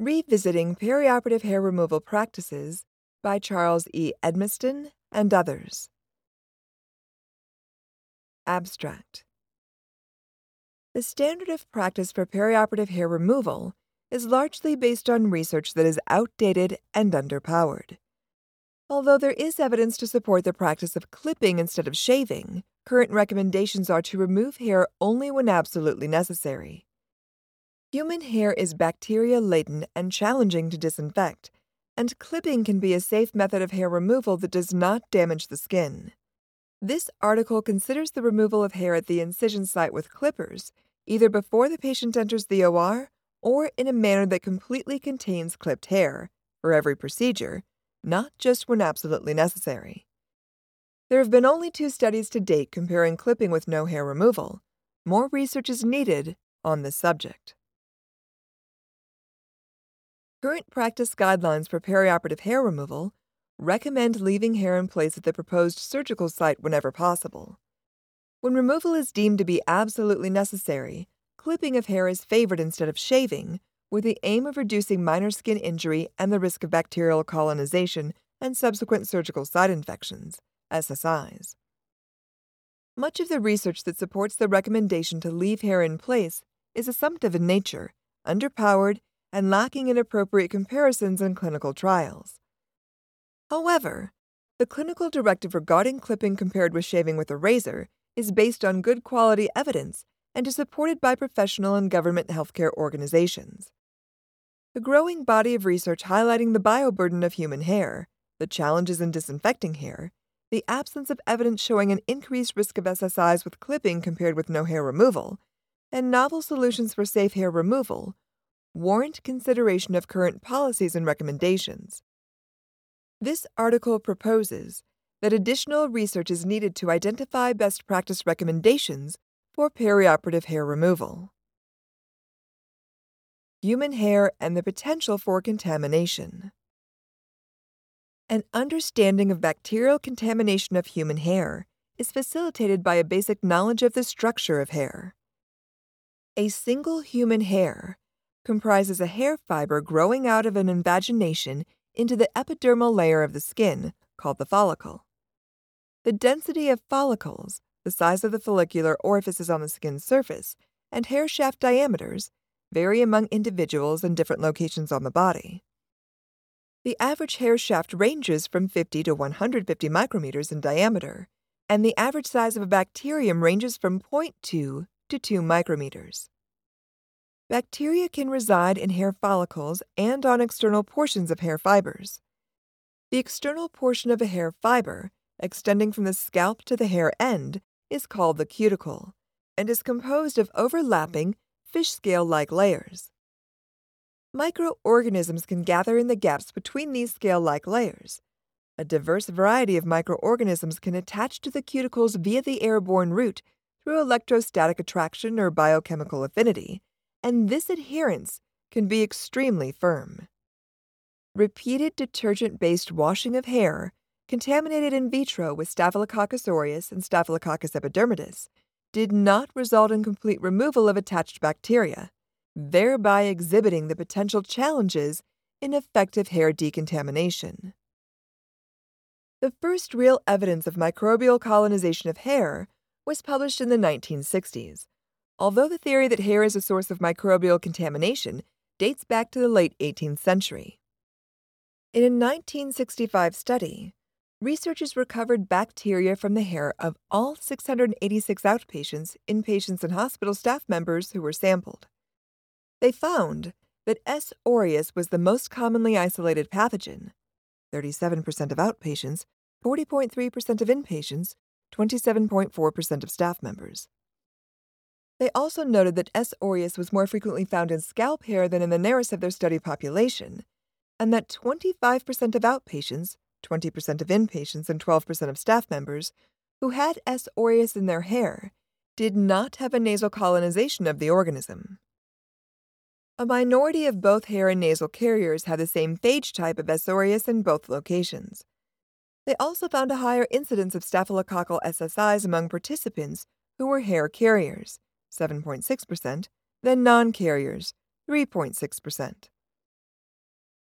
Revisiting Perioperative Hair Removal Practices by Charles E. Edmiston and others. Abstract The standard of practice for perioperative hair removal is largely based on research that is outdated and underpowered. Although there is evidence to support the practice of clipping instead of shaving, current recommendations are to remove hair only when absolutely necessary. Human hair is bacteria laden and challenging to disinfect, and clipping can be a safe method of hair removal that does not damage the skin. This article considers the removal of hair at the incision site with clippers, either before the patient enters the OR or in a manner that completely contains clipped hair, for every procedure, not just when absolutely necessary. There have been only two studies to date comparing clipping with no hair removal. More research is needed on this subject. Current practice guidelines for perioperative hair removal recommend leaving hair in place at the proposed surgical site whenever possible. When removal is deemed to be absolutely necessary, clipping of hair is favored instead of shaving, with the aim of reducing minor skin injury and the risk of bacterial colonization and subsequent surgical site infections, SSIs. Much of the research that supports the recommendation to leave hair in place is assumptive in nature, underpowered, and lacking in appropriate comparisons in clinical trials. However, the clinical directive regarding clipping compared with shaving with a razor is based on good quality evidence and is supported by professional and government healthcare organizations. The growing body of research highlighting the bioburden of human hair, the challenges in disinfecting hair, the absence of evidence showing an increased risk of SSIs with clipping compared with no hair removal, and novel solutions for safe hair removal warrant consideration of current policies and recommendations. This article proposes that additional research is needed to identify best practice recommendations for perioperative hair removal. Human hair and the potential for contamination. An understanding of bacterial contamination of human hair is facilitated by a basic knowledge of the structure of hair. A single human hair comprises a hair fiber growing out of an invagination into the epidermal layer of the skin, called the follicle. The density of follicles, the size of the follicular orifices on the skin's surface, and hair shaft diameters vary among individuals in different locations on the body. The average hair shaft ranges from 50 to 150 micrometers in diameter, and the average size of a bacterium ranges from 0.2 to 2 micrometers. Bacteria can reside in hair follicles and on external portions of hair fibers. The external portion of a hair fiber, extending from the scalp to the hair end, is called the cuticle and is composed of overlapping, fish scale like layers. Microorganisms can gather in the gaps between these scale like layers. A diverse variety of microorganisms can attach to the cuticles via the airborne route through electrostatic attraction or biochemical affinity and this adherence can be extremely firm. Repeated detergent based washing of hair, contaminated in vitro with Staphylococcus aureus and Staphylococcus epidermidis, did not result in complete removal of attached bacteria, thereby exhibiting the potential challenges in effective hair decontamination. The first real evidence of microbial colonization of hair was published in the 1960s although the theory that hair is a source of microbial contamination dates back to the late 18th century. In a 1965 study, researchers recovered bacteria from the hair of all 686 outpatients, inpatients, and hospital staff members who were sampled. They found that S. aureus was the most commonly isolated pathogen 37% of outpatients, 40.3% of inpatients, 27.4% of staff members. They also noted that S. aureus was more frequently found in scalp hair than in the nares of their study population, and that 25% of outpatients, 20% of inpatients, and 12% of staff members who had S. aureus in their hair did not have a nasal colonization of the organism. A minority of both hair and nasal carriers had the same phage type of S. aureus in both locations. They also found a higher incidence of staphylococcal SSIs among participants who were hair carriers 7.6%, than non carriers, 3.6%.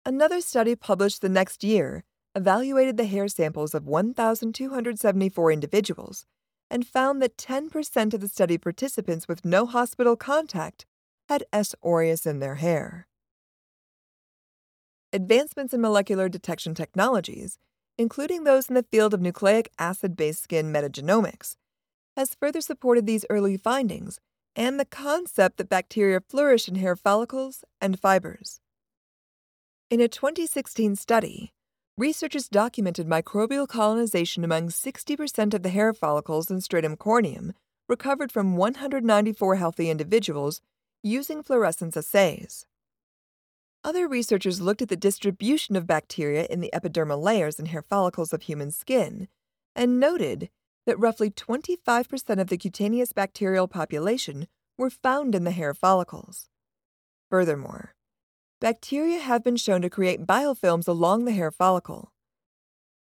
Another study published the next year evaluated the hair samples of 1,274 individuals and found that 10% of the study participants with no hospital contact had S. aureus in their hair. Advancements in molecular detection technologies, including those in the field of nucleic acid based skin metagenomics, has further supported these early findings and the concept that bacteria flourish in hair follicles and fibers. In a 2016 study, researchers documented microbial colonization among 60% of the hair follicles in stratum corneum recovered from 194 healthy individuals using fluorescence assays. Other researchers looked at the distribution of bacteria in the epidermal layers and hair follicles of human skin and noted that roughly 25% of the cutaneous bacterial population were found in the hair follicles. Furthermore, bacteria have been shown to create biofilms along the hair follicle.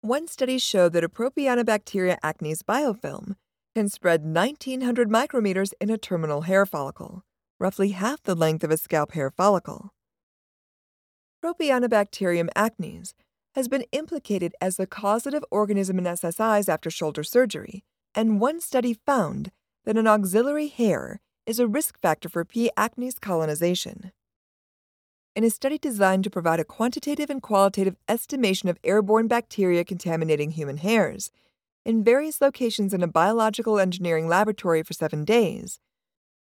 One study showed that a Propionibacteria acnes biofilm can spread 1900 micrometers in a terminal hair follicle, roughly half the length of a scalp hair follicle. Propionibacterium acnes has been implicated as the causative organism in SSIs after shoulder surgery, and one study found that an axillary hair is a risk factor for P. acnes colonization. In a study designed to provide a quantitative and qualitative estimation of airborne bacteria contaminating human hairs, in various locations in a biological engineering laboratory for seven days,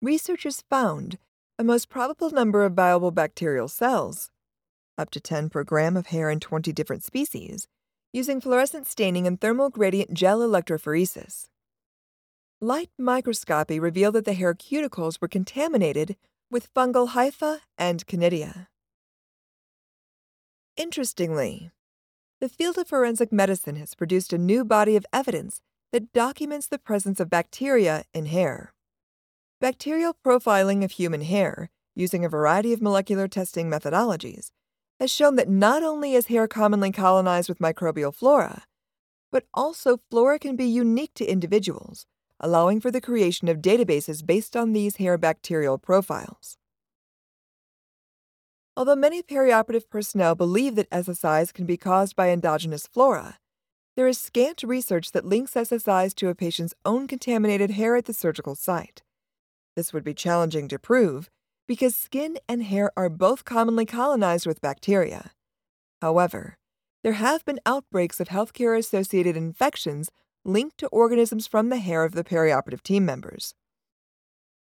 researchers found a most probable number of viable bacterial cells, up to 10 per gram of hair in 20 different species, using fluorescent staining and thermal gradient gel electrophoresis. Light microscopy revealed that the hair cuticles were contaminated with fungal hyphae and conidia. Interestingly, the field of forensic medicine has produced a new body of evidence that documents the presence of bacteria in hair. Bacterial profiling of human hair, using a variety of molecular testing methodologies, has shown that not only is hair commonly colonized with microbial flora, but also flora can be unique to individuals, allowing for the creation of databases based on these hair bacterial profiles. Although many perioperative personnel believe that SSIs can be caused by endogenous flora, there is scant research that links SSIs to a patient's own contaminated hair at the surgical site. This would be challenging to prove because skin and hair are both commonly colonized with bacteria. However, there have been outbreaks of healthcare associated infections linked to organisms from the hair of the perioperative team members.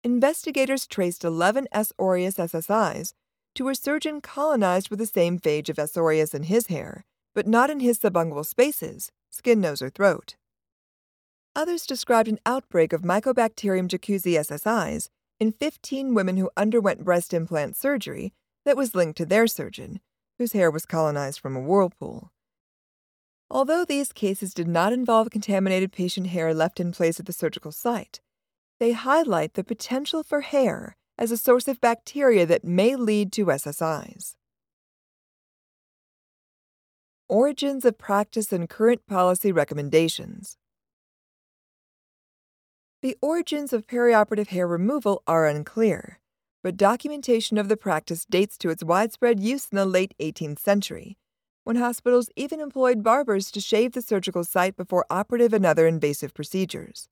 Investigators traced 11 S. aureus SSIs to a surgeon colonized with the same phage of S. aureus in his hair, but not in his subungual spaces, skin, nose, or throat. Others described an outbreak of Mycobacterium jacuzzii SSIs in 15 women who underwent breast implant surgery that was linked to their surgeon, whose hair was colonized from a whirlpool. Although these cases did not involve contaminated patient hair left in place at the surgical site, they highlight the potential for hair as a source of bacteria that may lead to SSIs. Origins of practice and current policy recommendations. The origins of perioperative hair removal are unclear, but documentation of the practice dates to its widespread use in the late 18th century, when hospitals even employed barbers to shave the surgical site before operative and other invasive procedures.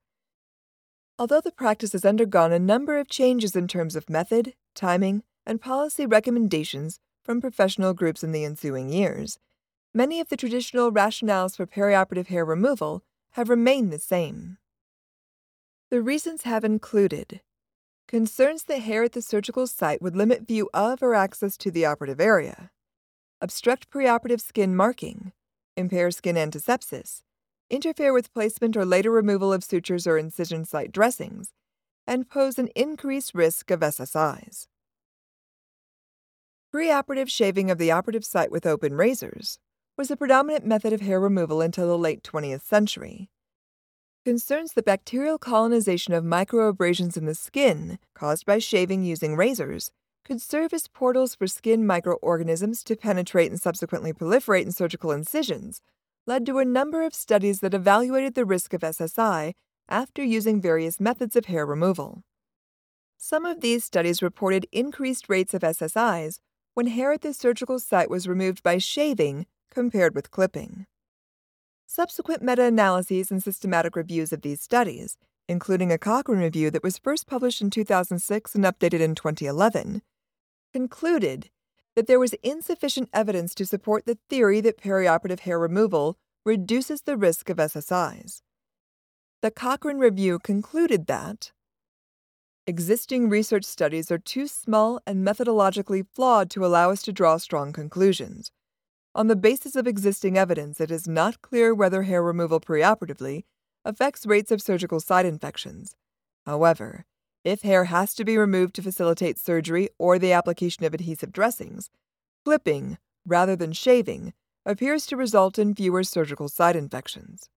Although the practice has undergone a number of changes in terms of method, timing, and policy recommendations from professional groups in the ensuing years, many of the traditional rationales for perioperative hair removal have remained the same. The reasons have included concerns that hair at the surgical site would limit view of or access to the operative area, obstruct preoperative skin marking, impair skin antisepsis, interfere with placement or later removal of sutures or incision site dressings, and pose an increased risk of SSIs. Preoperative shaving of the operative site with open razors was the predominant method of hair removal until the late 20th century concerns the bacterial colonization of microabrasions in the skin caused by shaving using razors could serve as portals for skin microorganisms to penetrate and subsequently proliferate in surgical incisions, led to a number of studies that evaluated the risk of SSI after using various methods of hair removal. Some of these studies reported increased rates of SSIs when hair at the surgical site was removed by shaving compared with clipping. Subsequent meta analyses and systematic reviews of these studies, including a Cochrane review that was first published in 2006 and updated in 2011, concluded that there was insufficient evidence to support the theory that perioperative hair removal reduces the risk of SSIs. The Cochrane review concluded that existing research studies are too small and methodologically flawed to allow us to draw strong conclusions. On the basis of existing evidence, it is not clear whether hair removal preoperatively affects rates of surgical site infections. However, if hair has to be removed to facilitate surgery or the application of adhesive dressings, clipping, rather than shaving, appears to result in fewer surgical site infections.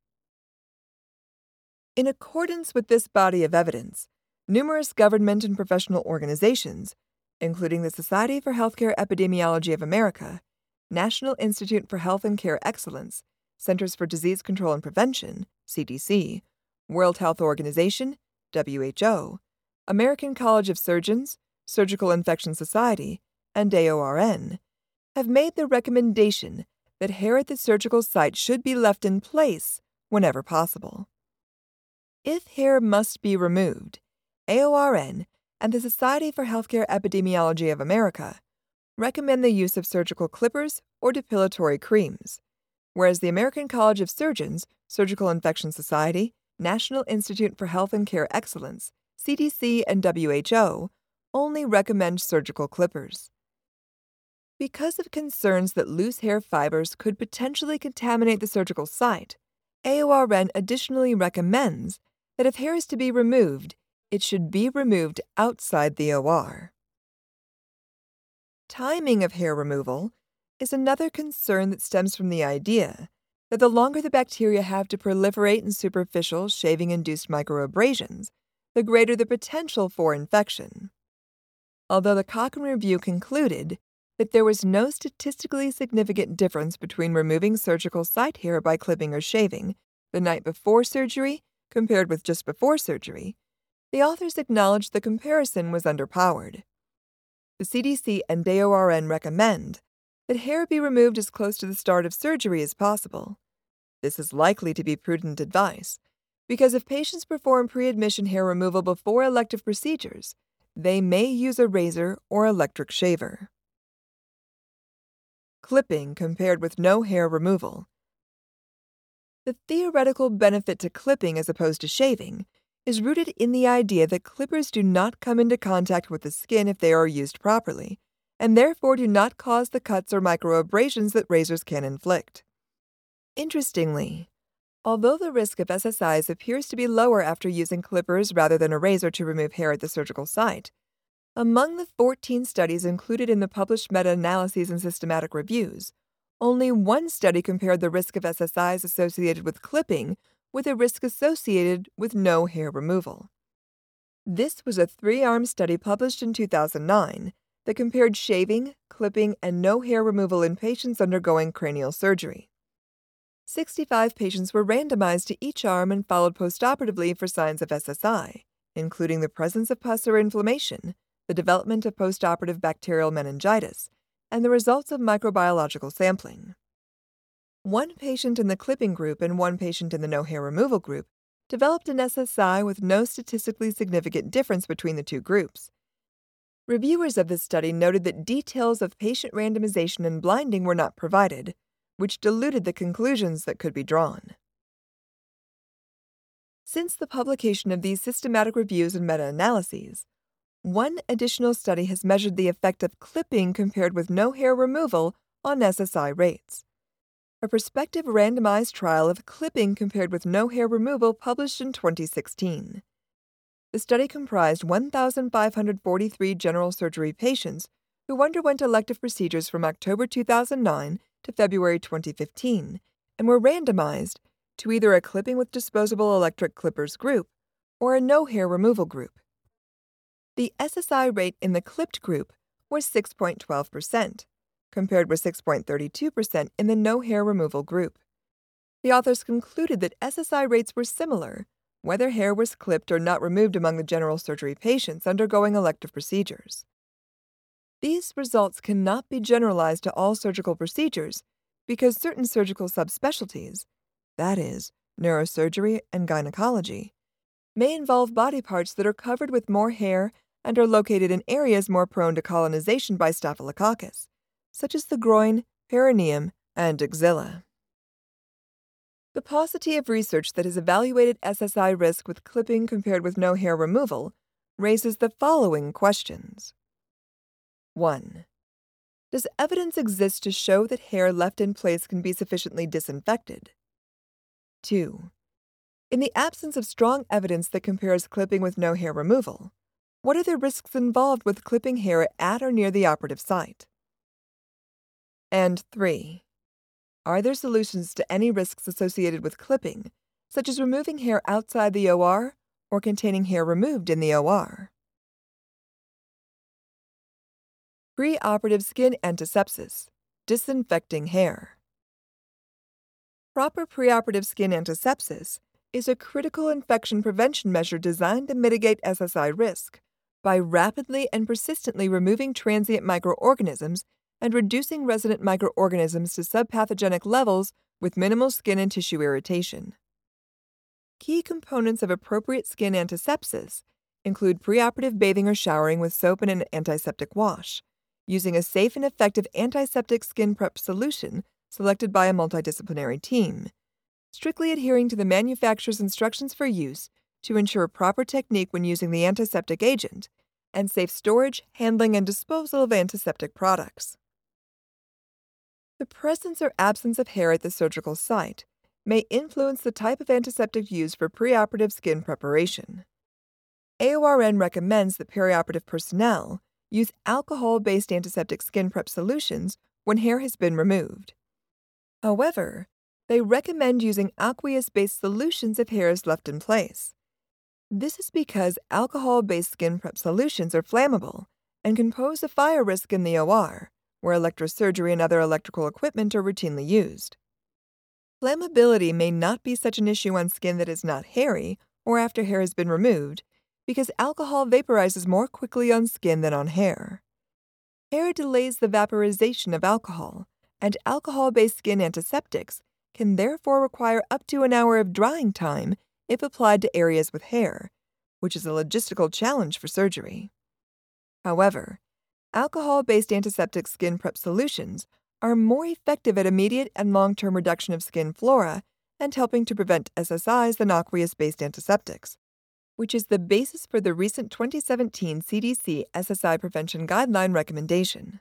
In accordance with this body of evidence, numerous government and professional organizations, including the Society for Healthcare Epidemiology of America, National Institute for Health and Care Excellence, Centers for Disease Control and Prevention, CDC, World Health Organization, WHO, American College of Surgeons, Surgical Infection Society, and AORN, have made the recommendation that hair at the surgical site should be left in place whenever possible. If hair must be removed, AORN and the Society for Healthcare Epidemiology of America recommend the use of surgical clippers or depilatory creams, whereas the American College of Surgeons, Surgical Infection Society, National Institute for Health and Care Excellence, CDC, and WHO only recommend surgical clippers. Because of concerns that loose hair fibers could potentially contaminate the surgical site, AORN additionally recommends that if hair is to be removed, it should be removed outside the OR. Timing of hair removal is another concern that stems from the idea that the longer the bacteria have to proliferate in superficial shaving induced microabrasions, the greater the potential for infection. Although the Cochrane Review concluded that there was no statistically significant difference between removing surgical site hair by clipping or shaving the night before surgery compared with just before surgery, the authors acknowledged the comparison was underpowered. The CDC and AORN recommend that hair be removed as close to the start of surgery as possible. This is likely to be prudent advice because if patients perform pre admission hair removal before elective procedures, they may use a razor or electric shaver clipping compared with no hair removal. The theoretical benefit to clipping as opposed to shaving is rooted in the idea that clippers do not come into contact with the skin if they are used properly, and therefore do not cause the cuts or microabrasions that razors can inflict. Interestingly, although the risk of SSIs appears to be lower after using clippers rather than a razor to remove hair at the surgical site, among the 14 studies included in the published meta analyses and systematic reviews, only one study compared the risk of SSIs associated with clipping with a risk associated with no hair removal. This was a three arm study published in 2009 that compared shaving, clipping, and no hair removal in patients undergoing cranial surgery. 65 patients were randomized to each arm and followed postoperatively for signs of SSI, including the presence of pus or inflammation, the development of postoperative bacterial meningitis, and the results of microbiological sampling. One patient in the clipping group and one patient in the no hair removal group developed an SSI with no statistically significant difference between the two groups. Reviewers of this study noted that details of patient randomization and blinding were not provided, which diluted the conclusions that could be drawn. Since the publication of these systematic reviews and meta analyses, one additional study has measured the effect of clipping compared with no hair removal on SSI rates. A prospective randomized trial of clipping compared with no hair removal published in 2016. The study comprised 1,543 general surgery patients who underwent elective procedures from October 2009 to February 2015 and were randomized to either a clipping with disposable electric clippers group or a no hair removal group. The SSI rate in the clipped group was 6.12%, compared with 6.32% in the no hair removal group. The authors concluded that SSI rates were similar, whether hair was clipped or not removed among the general surgery patients undergoing elective procedures. These results cannot be generalized to all surgical procedures because certain surgical subspecialties, that is, neurosurgery and gynecology, may involve body parts that are covered with more hair and are located in areas more prone to colonization by Staphylococcus, such as the groin, perineum, and axilla. The paucity of research that has evaluated SSI risk with clipping compared with no hair removal raises the following questions 1. Does evidence exist to show that hair left in place can be sufficiently disinfected? 2. In the absence of strong evidence that compares clipping with no hair removal, what are the risks involved with clipping hair at or near the operative site? And 3. Are there solutions to any risks associated with clipping, such as removing hair outside the OR or containing hair removed in the OR? Preoperative skin antisepsis, disinfecting hair. Proper preoperative skin antisepsis is a critical infection prevention measure designed to mitigate SSI risk by rapidly and persistently removing transient microorganisms and reducing resident microorganisms to subpathogenic levels with minimal skin and tissue irritation. Key components of appropriate skin antisepsis include preoperative bathing or showering with soap and an antiseptic wash, using a safe and effective antiseptic skin prep solution selected by a multidisciplinary team, strictly adhering to the manufacturer's instructions for use to ensure proper technique when using the antiseptic agent, and safe storage, handling, and disposal of antiseptic products. The presence or absence of hair at the surgical site may influence the type of antiseptic used for preoperative skin preparation. AORN recommends that perioperative personnel use alcohol based antiseptic skin prep solutions when hair has been removed. However, they recommend using aqueous based solutions if hair is left in place. This is because alcohol based skin prep solutions are flammable and can pose a fire risk in the OR, where electrosurgery and other electrical equipment are routinely used. Flammability may not be such an issue on skin that is not hairy or after hair has been removed because alcohol vaporizes more quickly on skin than on hair. Hair delays the vaporization of alcohol, and alcohol based skin antiseptics can therefore require up to an hour of drying time if applied to areas with hair, which is a logistical challenge for surgery. However, alcohol based antiseptic skin prep solutions are more effective at immediate and long term reduction of skin flora and helping to prevent SSIs than aqueous based antiseptics, which is the basis for the recent 2017 CDC SSI prevention guideline recommendation.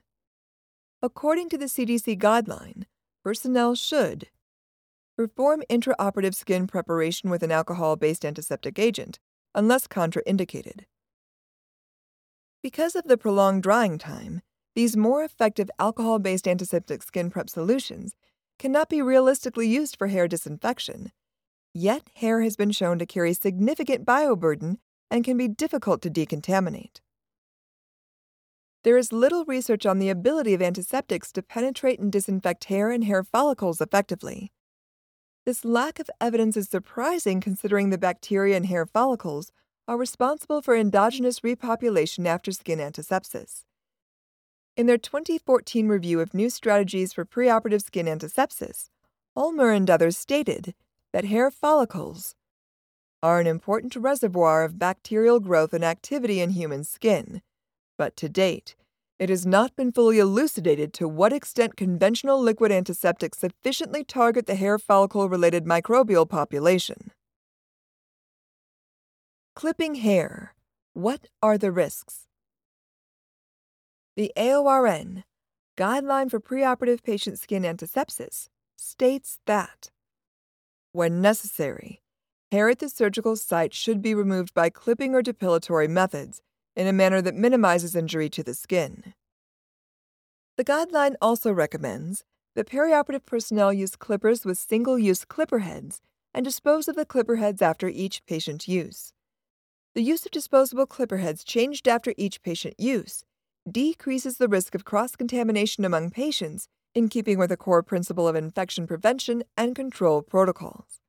According to the CDC guideline, personnel should perform intraoperative skin preparation with an alcohol based antiseptic agent, unless contraindicated. Because of the prolonged drying time, these more effective alcohol based antiseptic skin prep solutions cannot be realistically used for hair disinfection. Yet, hair has been shown to carry significant bioburden and can be difficult to decontaminate. There is little research on the ability of antiseptics to penetrate and disinfect hair and hair follicles effectively. This lack of evidence is surprising considering the bacteria in hair follicles are responsible for endogenous repopulation after skin antisepsis. In their 2014 review of new strategies for preoperative skin antisepsis, Ulmer and others stated that hair follicles are an important reservoir of bacterial growth and activity in human skin but to date, it has not been fully elucidated to what extent conventional liquid antiseptics sufficiently target the hair follicle related microbial population. Clipping hair. What are the risks? The AORN, Guideline for Preoperative Patient Skin Antisepsis, states that when necessary, hair at the surgical site should be removed by clipping or depilatory methods in a manner that minimizes injury to the skin. The guideline also recommends that perioperative personnel use clippers with single use clipper heads and dispose of the clipper heads after each patient use. The use of disposable clipper heads changed after each patient use decreases the risk of cross contamination among patients in keeping with a core principle of infection prevention and control protocols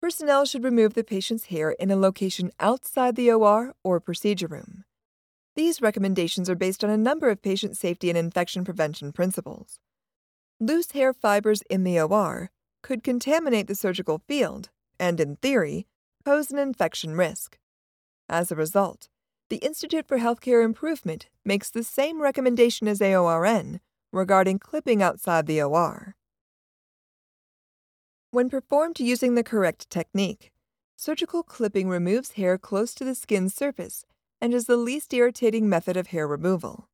personnel should remove the patient's hair in a location outside the OR or procedure room. These recommendations are based on a number of patient safety and infection prevention principles. Loose hair fibers in the OR could contaminate the surgical field and, in theory, pose an infection risk. As a result, the Institute for Healthcare Improvement makes the same recommendation as AORN regarding clipping outside the OR. When performed using the correct technique, surgical clipping removes hair close to the skin's surface and is the least irritating method of hair removal.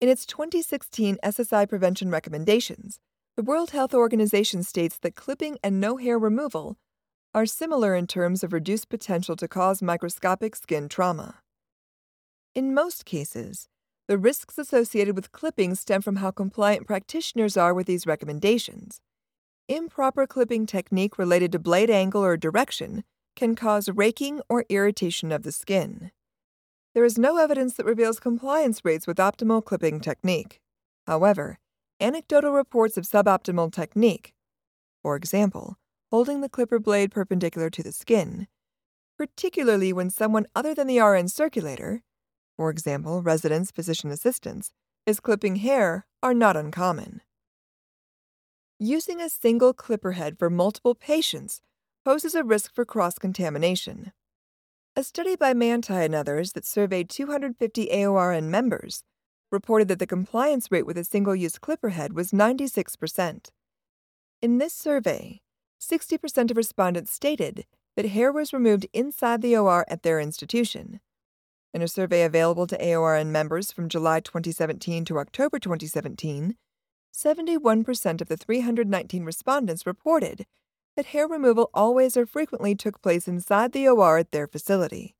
In its 2016 SSI prevention recommendations, the World Health Organization states that clipping and no hair removal are similar in terms of reduced potential to cause microscopic skin trauma. In most cases, the risks associated with clipping stem from how compliant practitioners are with these recommendations. Improper clipping technique related to blade angle or direction can cause raking or irritation of the skin. There is no evidence that reveals compliance rates with optimal clipping technique. However, anecdotal reports of suboptimal technique, for example, holding the clipper blade perpendicular to the skin, particularly when someone other than the RN circulator, for example, residents, physician assistants, is clipping hair are not uncommon. Using a single clipper head for multiple patients poses a risk for cross contamination. A study by Manti and others that surveyed 250 AORN members reported that the compliance rate with a single use clipper head was 96%. In this survey, 60% of respondents stated that hair was removed inside the OR at their institution. In a survey available to AORN members from July 2017 to October 2017, 71% of the 319 respondents reported that hair removal always or frequently took place inside the OR at their facility.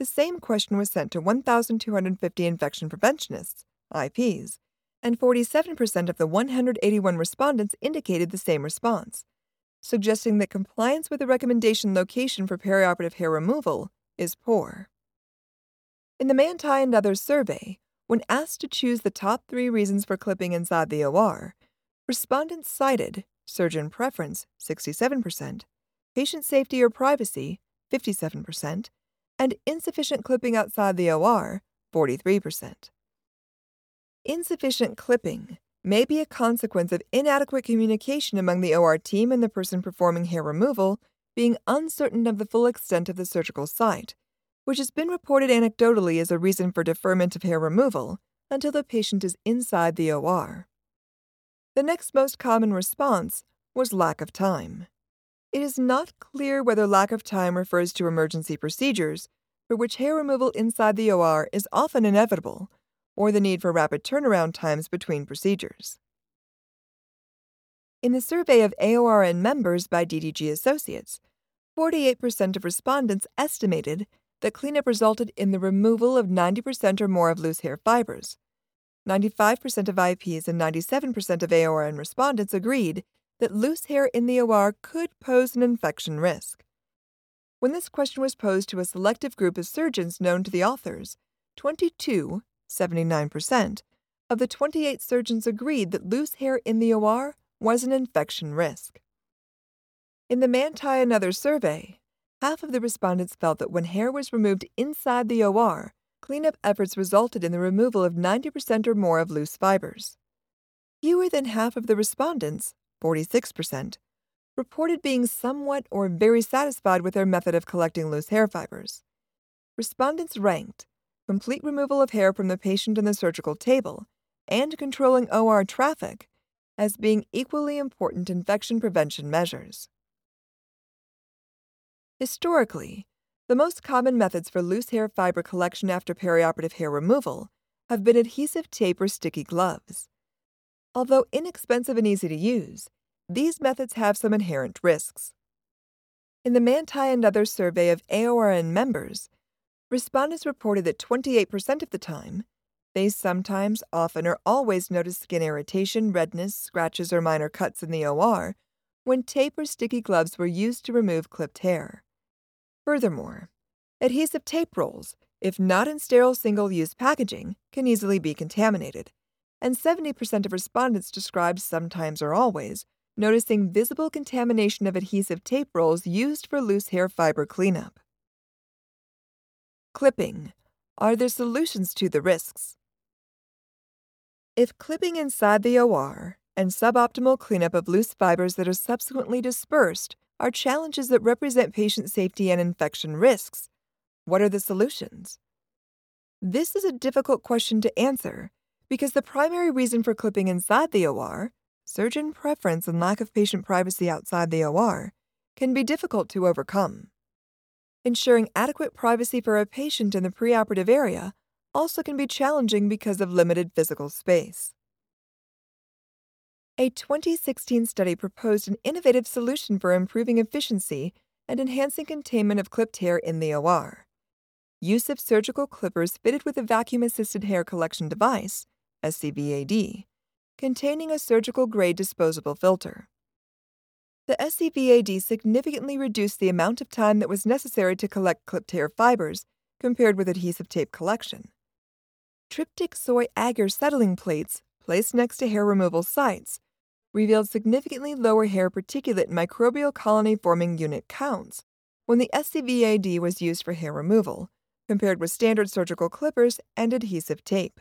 The same question was sent to 1,250 infection preventionists, IPs, and 47% of the 181 respondents indicated the same response, suggesting that compliance with the recommendation location for perioperative hair removal is poor. In the Manti and others survey, when asked to choose the top three reasons for clipping inside the OR, respondents cited surgeon preference, 67%, patient safety or privacy, 57%, and insufficient clipping outside the OR, 43%. Insufficient clipping may be a consequence of inadequate communication among the OR team and the person performing hair removal being uncertain of the full extent of the surgical site which has been reported anecdotally as a reason for deferment of hair removal until the patient is inside the OR. The next most common response was lack of time. It is not clear whether lack of time refers to emergency procedures, for which hair removal inside the OR is often inevitable, or the need for rapid turnaround times between procedures. In the survey of AORN members by DDG Associates, 48% of respondents estimated that cleanup resulted in the removal of 90% or more of loose hair fibers. 95% of IPs and 97% of AORN respondents agreed that loose hair in the OR could pose an infection risk. When this question was posed to a selective group of surgeons known to the authors, 22, 79%, of the 28 surgeons agreed that loose hair in the OR was an infection risk. In the Manti Another survey, Half of the respondents felt that when hair was removed inside the OR, cleanup efforts resulted in the removal of 90% or more of loose fibers. Fewer than half of the respondents, 46%, reported being somewhat or very satisfied with their method of collecting loose hair fibers. Respondents ranked complete removal of hair from the patient and the surgical table and controlling OR traffic as being equally important infection prevention measures. Historically, the most common methods for loose hair fiber collection after perioperative hair removal have been adhesive tape or sticky gloves. Although inexpensive and easy to use, these methods have some inherent risks. In the Manti and others survey of AORN members, respondents reported that 28% of the time, they sometimes, often, or always noticed skin irritation, redness, scratches, or minor cuts in the OR when tape or sticky gloves were used to remove clipped hair. Furthermore, adhesive tape rolls, if not in sterile single use packaging, can easily be contaminated, and 70% of respondents described sometimes or always noticing visible contamination of adhesive tape rolls used for loose hair fiber cleanup. Clipping, are there solutions to the risks? If clipping inside the OR and suboptimal cleanup of loose fibers that are subsequently dispersed are challenges that represent patient safety and infection risks, what are the solutions? This is a difficult question to answer because the primary reason for clipping inside the OR, surgeon preference and lack of patient privacy outside the OR, can be difficult to overcome. Ensuring adequate privacy for a patient in the preoperative area also can be challenging because of limited physical space. A 2016 study proposed an innovative solution for improving efficiency and enhancing containment of clipped hair in the OR. Use of surgical clippers fitted with a vacuum assisted hair collection device, SCVAD, containing a surgical grade disposable filter. The SCVAD significantly reduced the amount of time that was necessary to collect clipped hair fibers compared with adhesive tape collection. Tryptic soy agar settling plates placed next to hair removal sites revealed significantly lower hair particulate microbial colony forming unit counts when the SCVAD was used for hair removal, compared with standard surgical clippers and adhesive tape.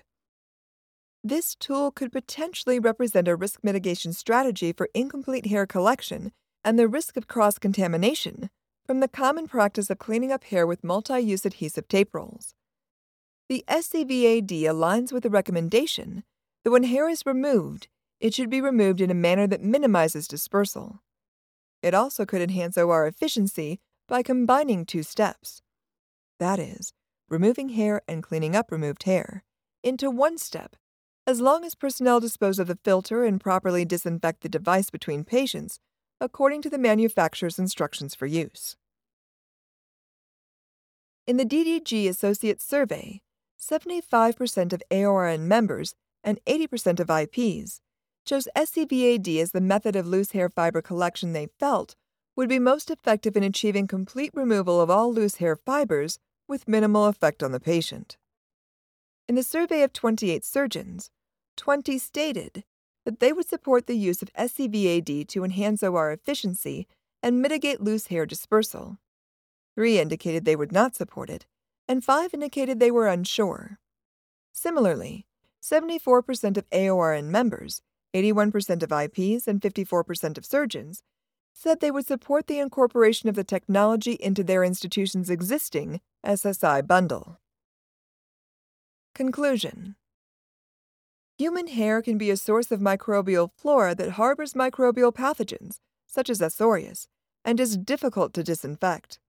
This tool could potentially represent a risk mitigation strategy for incomplete hair collection and the risk of cross contamination from the common practice of cleaning up hair with multi use adhesive tape rolls. The SCVAD aligns with the recommendation that when hair is removed, it should be removed in a manner that minimizes dispersal. It also could enhance OR efficiency by combining two steps that is, removing hair and cleaning up removed hair into one step as long as personnel dispose of the filter and properly disinfect the device between patients, according to the manufacturer's instructions for use. In the DDG Associates survey, 75% of AORN members and 80% of IPs chose SCVAD as the method of loose hair fiber collection they felt would be most effective in achieving complete removal of all loose hair fibers with minimal effect on the patient. In the survey of 28 surgeons, 20 stated that they would support the use of SCVAD to enhance OR efficiency and mitigate loose hair dispersal. Three indicated they would not support it, and five indicated they were unsure. Similarly, 74% of AORN members, 81% of IPs, and 54% of surgeons said they would support the incorporation of the technology into their institution's existing SSI bundle. Conclusion Human hair can be a source of microbial flora that harbors microbial pathogens, such as S. aureus, and is difficult to disinfect.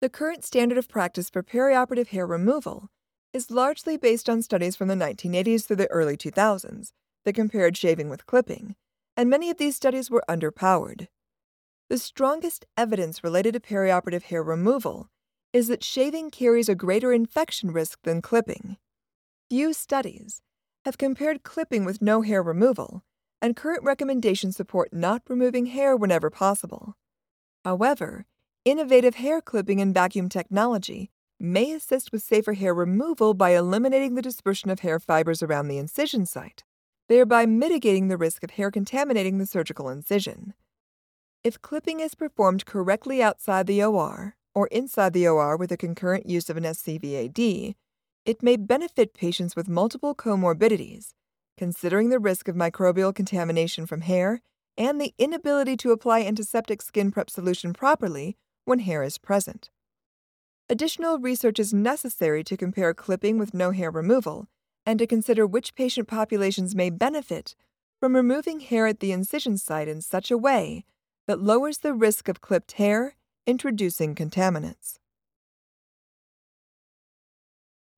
The current standard of practice for perioperative hair removal is largely based on studies from the 1980s through the early 2000s that compared shaving with clipping, and many of these studies were underpowered. The strongest evidence related to perioperative hair removal is that shaving carries a greater infection risk than clipping. Few studies, have compared clipping with no hair removal, and current recommendations support not removing hair whenever possible. However, innovative hair clipping and vacuum technology may assist with safer hair removal by eliminating the dispersion of hair fibers around the incision site, thereby mitigating the risk of hair contaminating the surgical incision. If clipping is performed correctly outside the OR or inside the OR with a concurrent use of an SCVAD, it may benefit patients with multiple comorbidities, considering the risk of microbial contamination from hair and the inability to apply antiseptic skin prep solution properly when hair is present. Additional research is necessary to compare clipping with no hair removal and to consider which patient populations may benefit from removing hair at the incision site in such a way that lowers the risk of clipped hair introducing contaminants.